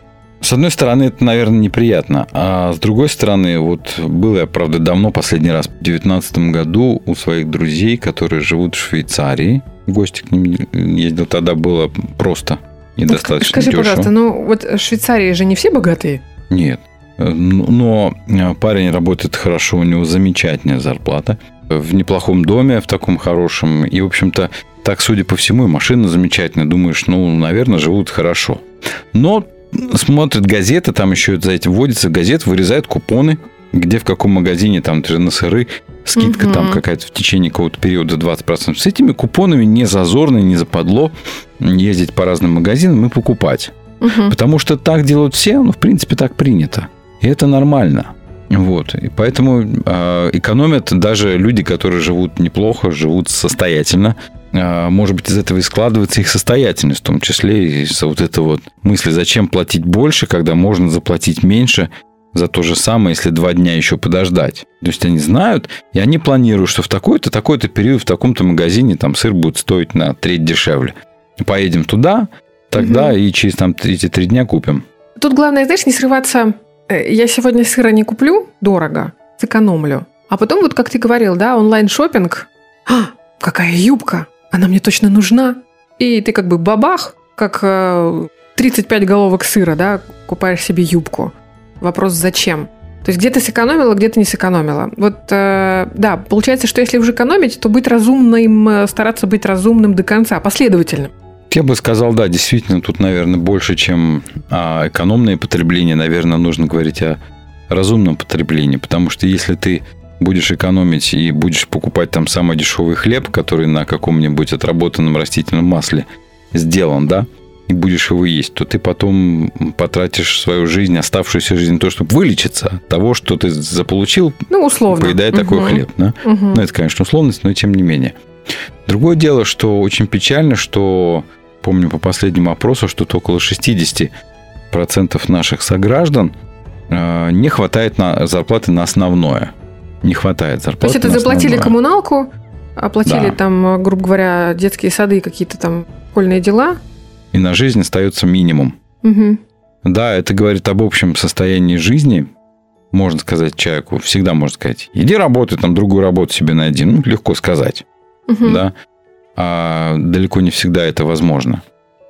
С одной стороны, это, наверное, неприятно. А с другой стороны, вот был я, правда, давно, последний раз, в 2019 году у своих друзей, которые живут в Швейцарии. Гости к ним ездил. Тогда было просто недостаточно Скажи, дешево. пожалуйста, ну вот в Швейцарии же не все богатые? Нет. Но парень работает хорошо, у него замечательная зарплата. В неплохом доме, в таком хорошем. И, в общем-то, так, судя по всему, и машина замечательная. Думаешь, ну, наверное, живут хорошо. Но смотрят газеты, там еще за этим вводится газет, вырезают купоны, где в каком магазине там на сыры скидка Мгм. там какая-то в течение какого-то периода 20%. С этими купонами не зазорно, не западло ездить по разным магазинам и покупать. Мгм. Потому что так делают все, ну, в принципе, так принято. И это нормально. Вот. И поэтому э, экономят даже люди, которые живут неплохо, живут состоятельно. Э, может быть, из этого и складывается их состоятельность, в том числе из-за вот этой вот мысли, зачем платить больше, когда можно заплатить меньше за то же самое, если два дня еще подождать. То есть они знают, и они планируют, что в такой-то, такой-то период в таком-то магазине там сыр будет стоить на треть дешевле. Поедем туда, тогда и через там эти три дня купим. Тут главное, знаешь, не срываться. э, Я сегодня сыра не куплю дорого, сэкономлю. А потом, вот как ты говорил, да, онлайн-шопинг. А, какая юбка! Она мне точно нужна. И ты как бы бабах, как э, 35 головок сыра, да, купаешь себе юбку. Вопрос зачем? То есть где ты сэкономила, где ты не сэкономила. Вот, э, да, получается, что если уже экономить, то быть разумным, э, стараться быть разумным до конца, последовательным. Я бы сказал, да, действительно, тут, наверное, больше, чем а, экономное потребление, наверное, нужно говорить о разумном потреблении, потому что если ты будешь экономить и будешь покупать там самый дешевый хлеб, который на каком-нибудь отработанном растительном масле сделан, да, и будешь его есть, то ты потом потратишь свою жизнь, оставшуюся жизнь то, чтобы вылечиться от того, что ты заполучил, Ну, условно. поедая такой Мгм. хлеб. Да? Мгм. Ну, это, конечно, условность, но тем не менее. Другое дело, что очень печально, что, помню по последнему опросу, что около 60% наших сограждан э, не хватает на зарплаты на основное. Не хватает То зарплаты есть это заплатили основное. коммуналку, оплатили Да. там, э, грубо говоря, детские сады, какие-то там школьные дела. И на жизнь остается минимум. Мгм. Да, это говорит об общем состоянии жизни, можно сказать человеку, всегда можно сказать, иди работай, там другую работу себе найди. Ну, легко сказать. Мгм. да, а далеко не всегда это возможно.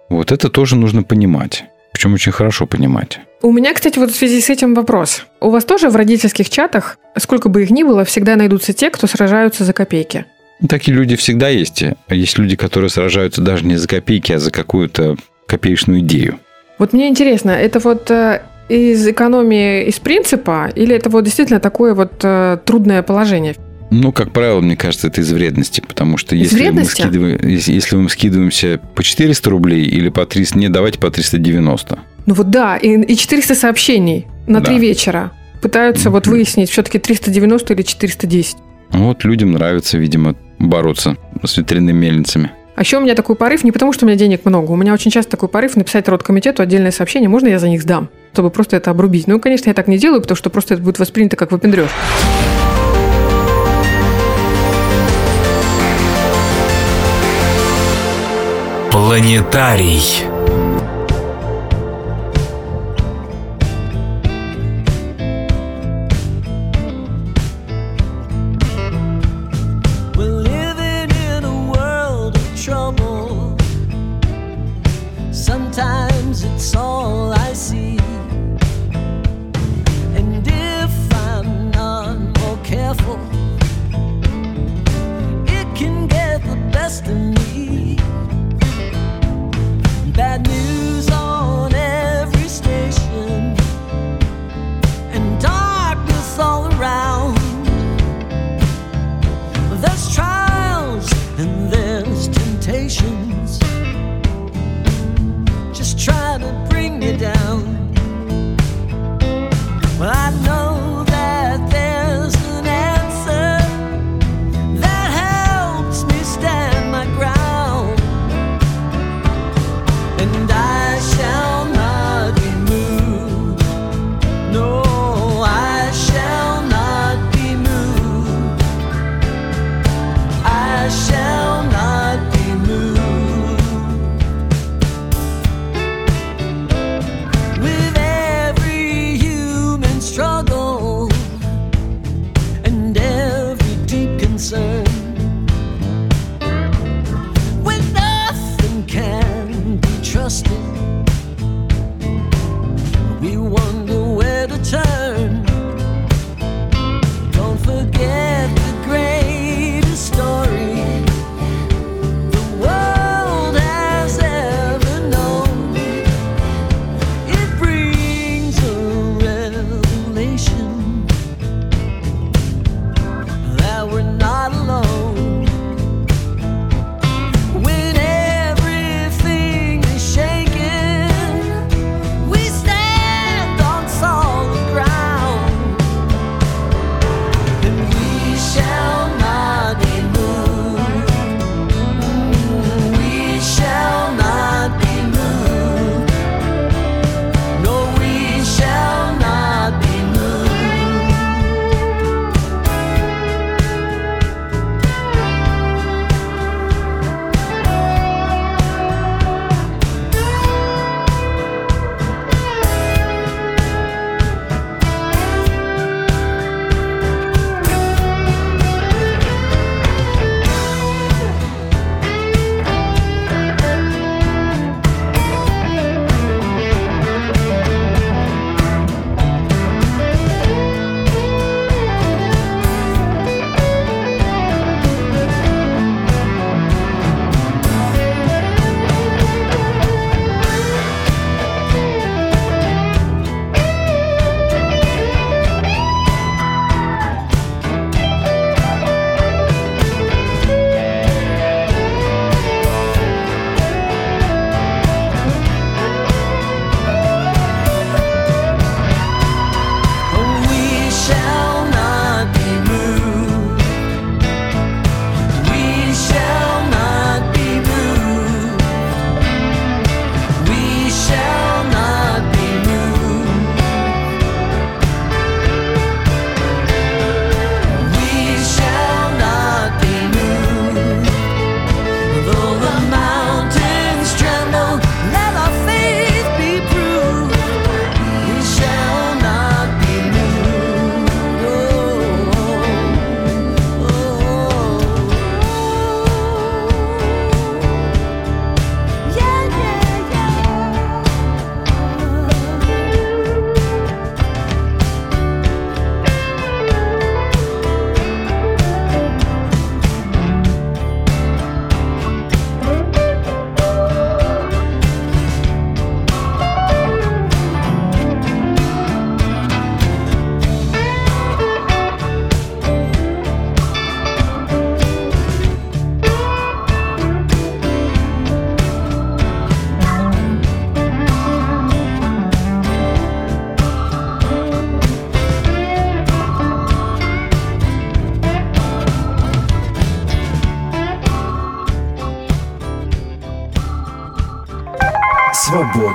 Вот это тоже нужно понимать. Причем очень хорошо понимать. У меня, кстати, вот в связи с этим вопрос. У вас тоже в родительских чатах, сколько бы их ни было, всегда найдутся те, кто сражаются за копейки? Такие люди всегда есть. Есть люди, которые сражаются даже не за копейки, а за какую-то копеечную идею. Вот мне интересно, это вот э, из экономии, из принципа, или это вот действительно такое вот э, трудное положение? Ну, как правило, мне кажется, это из вредности, потому что если мы, вредности? скидываем, если, если мы скидываемся по 400 рублей или по 300, не, давайте по 390. Ну вот да, и, и 400 сообщений на Да. три вечера. Пытаются вот Мгм. выяснить, все-таки 390 или 410. Вот людям нравится, видимо, бороться с ветряными мельницами. А еще у меня такой порыв, не потому что у меня денег много, у меня очень часто такой порыв написать родкомитету отдельное сообщение, можно я за них сдам, чтобы просто это обрубить. Ну, конечно, я так не делаю, потому что просто это будет воспринято как выпендреж. Планетарий.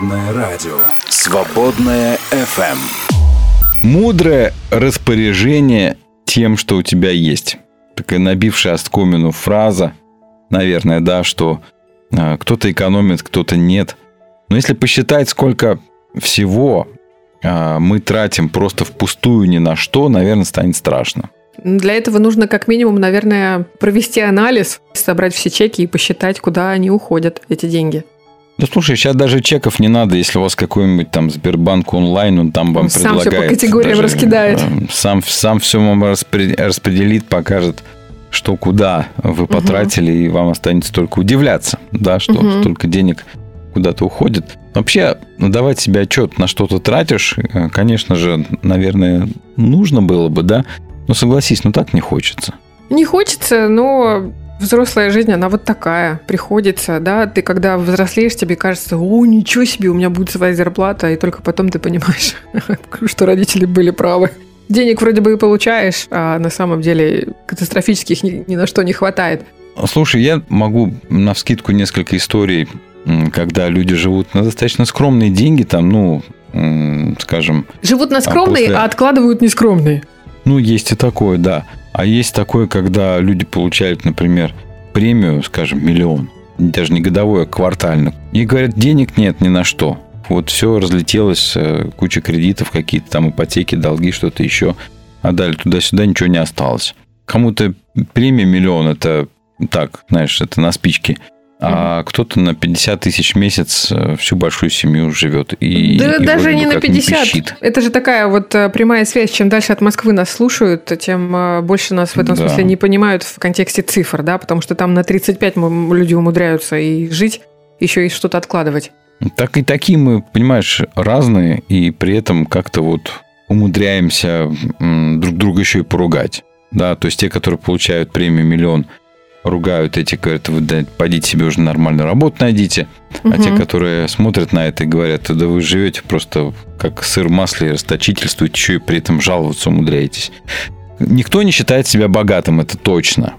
Свободное радио. Свободное FM. Мудрое распоряжение тем, что у тебя есть. Такая набившая оскомину фраза, наверное, да, что э, кто-то экономит, кто-то нет. Но если посчитать, сколько всего э, мы тратим просто впустую ни на что, наверное, станет страшно. Для этого нужно как минимум, наверное, провести анализ, собрать все чеки и посчитать, куда они уходят, эти деньги. Ну, слушай, сейчас даже чеков не надо, если у вас какой-нибудь там Сбербанк онлайн, он там вам сам предлагает. по категориям даже, раскидает. э, Сам, сам все вам распре- распределит, покажет, что куда вы потратили, и вам останется только удивляться, да, что Мгм. столько денег куда-то уходит. Вообще, ну, давать себе отчет, на что ты тратишь, э, конечно же, наверное, нужно было бы, да, но согласись, ну так не хочется. Не хочется, но взрослая жизнь, она вот такая. Приходится, да, ты когда взрослеешь, тебе кажется, о, ничего себе, у меня будет своя зарплата, и только потом ты понимаешь, что родители были правы. Денег вроде бы и получаешь, а на самом деле катастрофических ни, ни на что не хватает. Слушай, я могу на вскидку несколько историй, когда люди живут на достаточно скромные деньги, там, ну, скажем, Живут на скромные, после- а откладывают нескромные. ну, есть и такое, да. А есть такое, когда люди получают, например, премию, скажем, миллион, даже не годовой, а квартально. И говорят, денег нет ни на что. Вот все разлетелось, э, куча кредитов, какие-то там ипотеки, долги, что-то еще. А далее туда-сюда ничего не осталось. Кому-то премия миллион, это так, знаешь, это на спичке. А кто-то на 50 тысяч в месяц э, всю большую семью живет. И, Да и даже не на как 50. пищит. Это же такая вот э, прямая связь. Чем дальше от Москвы нас слушают, тем э, больше нас в этом Да. смысле не понимают в контексте цифр, да, потому что там на 35 мы- люди умудряются и жить, еще и что-то откладывать. Так и такие мы, понимаешь, разные, и при этом как-то вот умудряемся друг друга еще и поругать. Да, то есть те, которые получают премию миллион, ругают эти, говорят, вы да, пойдите себе уже нормальную работу найдите. А те, которые смотрят на это и говорят, да вы живете просто как сыр в масле, расточительствуете, еще и при этом жаловаться умудряетесь. Никто не считает себя богатым, это точно.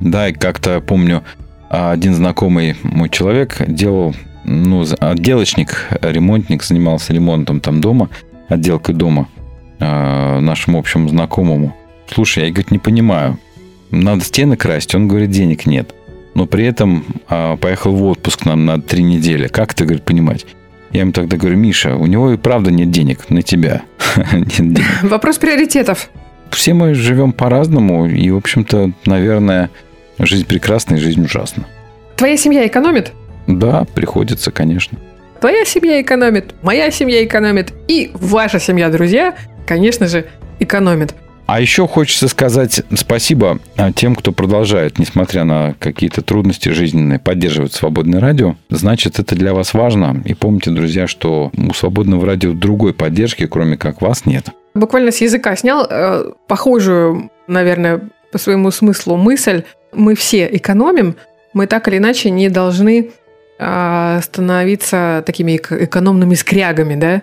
Да, и как-то помню, а, один знакомый мой человек делал, ну, отделочник, ремонтник, занимался ремонтом там дома, отделкой дома а, нашему общему знакомому. Слушай, я, говорит, не понимаю, надо стены красить, он говорит, денег нет. Но при этом а, поехал в отпуск нам на три недели. Как это, говорит, понимать? Я ему тогда говорю, Миша, у него и правда нет денег на тебя. Вопрос приоритетов. Все мы живем по-разному, и, в общем-то, наверное, жизнь прекрасна и жизнь ужасна. Твоя семья экономит? Да, приходится, конечно. Твоя семья экономит, моя семья экономит, и ваша семья, друзья, конечно же, экономит. А еще хочется сказать спасибо а, тем, кто продолжает, несмотря на какие-то трудности жизненные, поддерживать свободное радио. Значит, это для вас важно. И помните, друзья, что у свободного радио другой поддержки, кроме как вас, нет. Буквально с языка снял э, похожую, наверное, по своему смыслу мысль. Мы все экономим, мы так или иначе не должны а, становиться такими эко- экономными скрягами, да?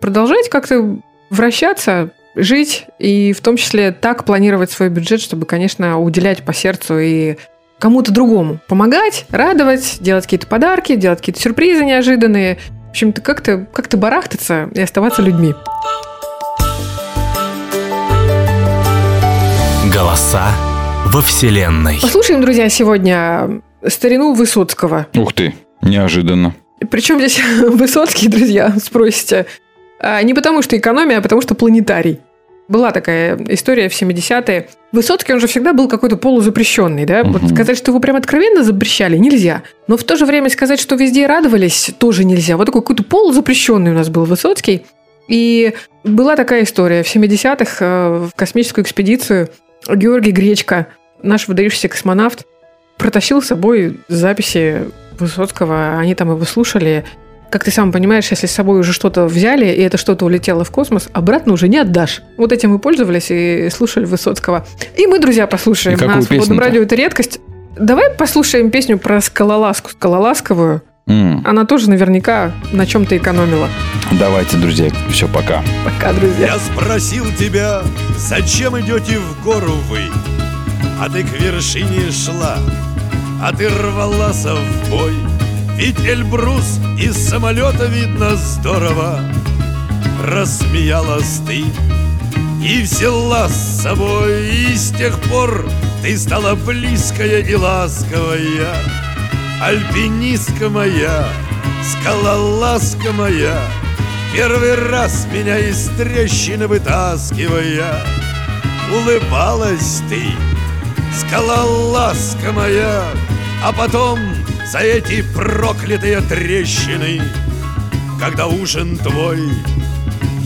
Продолжать как-то вращаться, жить и в том числе так планировать свой бюджет, чтобы, конечно, уделять по сердцу и кому-то другому. Помогать, радовать, делать какие-то подарки, делать какие-то сюрпризы неожиданные. В общем-то, как-то как барахтаться и оставаться людьми. Голоса во Вселенной. Послушаем, друзья, сегодня старину Высоцкого. Ух ты, неожиданно. Причем здесь Высоцкий, друзья, спросите. А, Не потому что экономия, а потому что планетарий. Была такая история в 70-е. Высоцкий, он же всегда был какой-то полузапрещенный, да? Вот Мгм. сказать, что его прям откровенно запрещали, нельзя. Но в то же время сказать, что везде радовались, тоже нельзя. Вот такой какой-то полузапрещенный у нас был Высоцкий. И была такая история. В 70-х э, в космическую экспедицию Георгий Гречко, наш выдающийся космонавт, протащил с собой записи Высоцкого. Они там его слушали. Как ты сам понимаешь, если с собой уже что-то взяли, и это что-то улетело в космос, обратно уже не отдашь. Вот этим мы пользовались и слушали Высоцкого. И мы, друзья, послушаем И какую на свободном радио. Это редкость. Давай послушаем песню про скалолазку, скалолазковую. М, Она тоже наверняка на чем-то экономила. Давайте, друзья, все, пока. Пока, друзья. Я спросил тебя, зачем идете в гору вы? А ты к вершине шла, а ты рвалась в бой. Ведь Эльбрус из самолета видно здорово. Рассмеялась ты и взяла с собой. И с тех пор ты стала близкая и ласковая. Альпинистка моя, скалолазка моя, Первый раз меня из трещины вытаскивая, Улыбалась ты, скалолазка моя, А потом за эти проклятые трещины, Когда ужин твой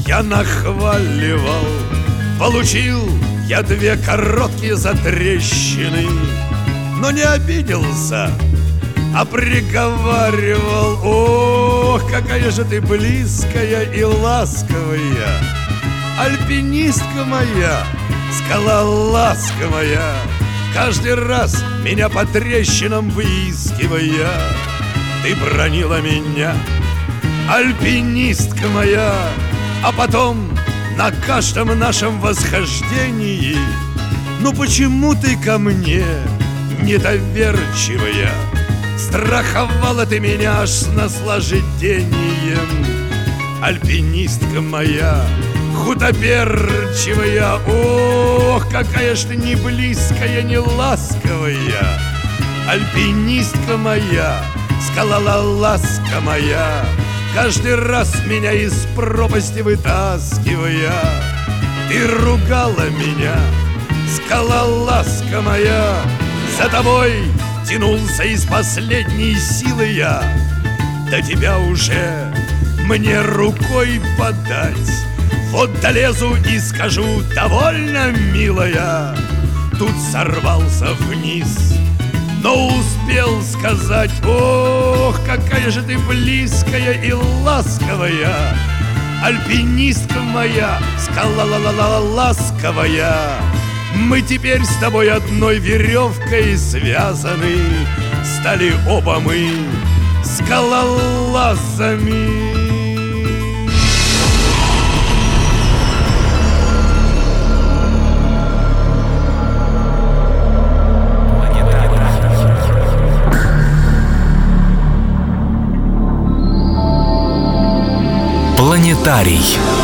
я нахваливал, Получил я две короткие затрещины, Но не обиделся, а приговаривал Ох, какая же ты близкая и ласковая Альпинистка моя, скалолазка моя Каждый раз меня по трещинам выискивая Ты бронила меня, альпинистка моя. А потом на каждом нашем восхождении Ну почему ты ко мне недоверчивая? Страховала ты меня аж с наслаждением Альпинистка моя, худоперчивая. Ох, какая ж ты не близкая, не ласковая. Альпинистка моя, скалолазка моя Каждый раз меня из пропасти вытаскивая. Ты ругала меня, скалолазка моя За тобой тянулся из последней силы я. До тебя уже мне рукой подать Вот долезу и скажу, довольно, милая Тут сорвался вниз но успел сказать Ох, какая же ты близкая и ласковая! Альпинистка моя, скала ла ла ла ласковая! Мы теперь с тобой одной веревкой связаны Стали оба мы скалолазами Планетарий.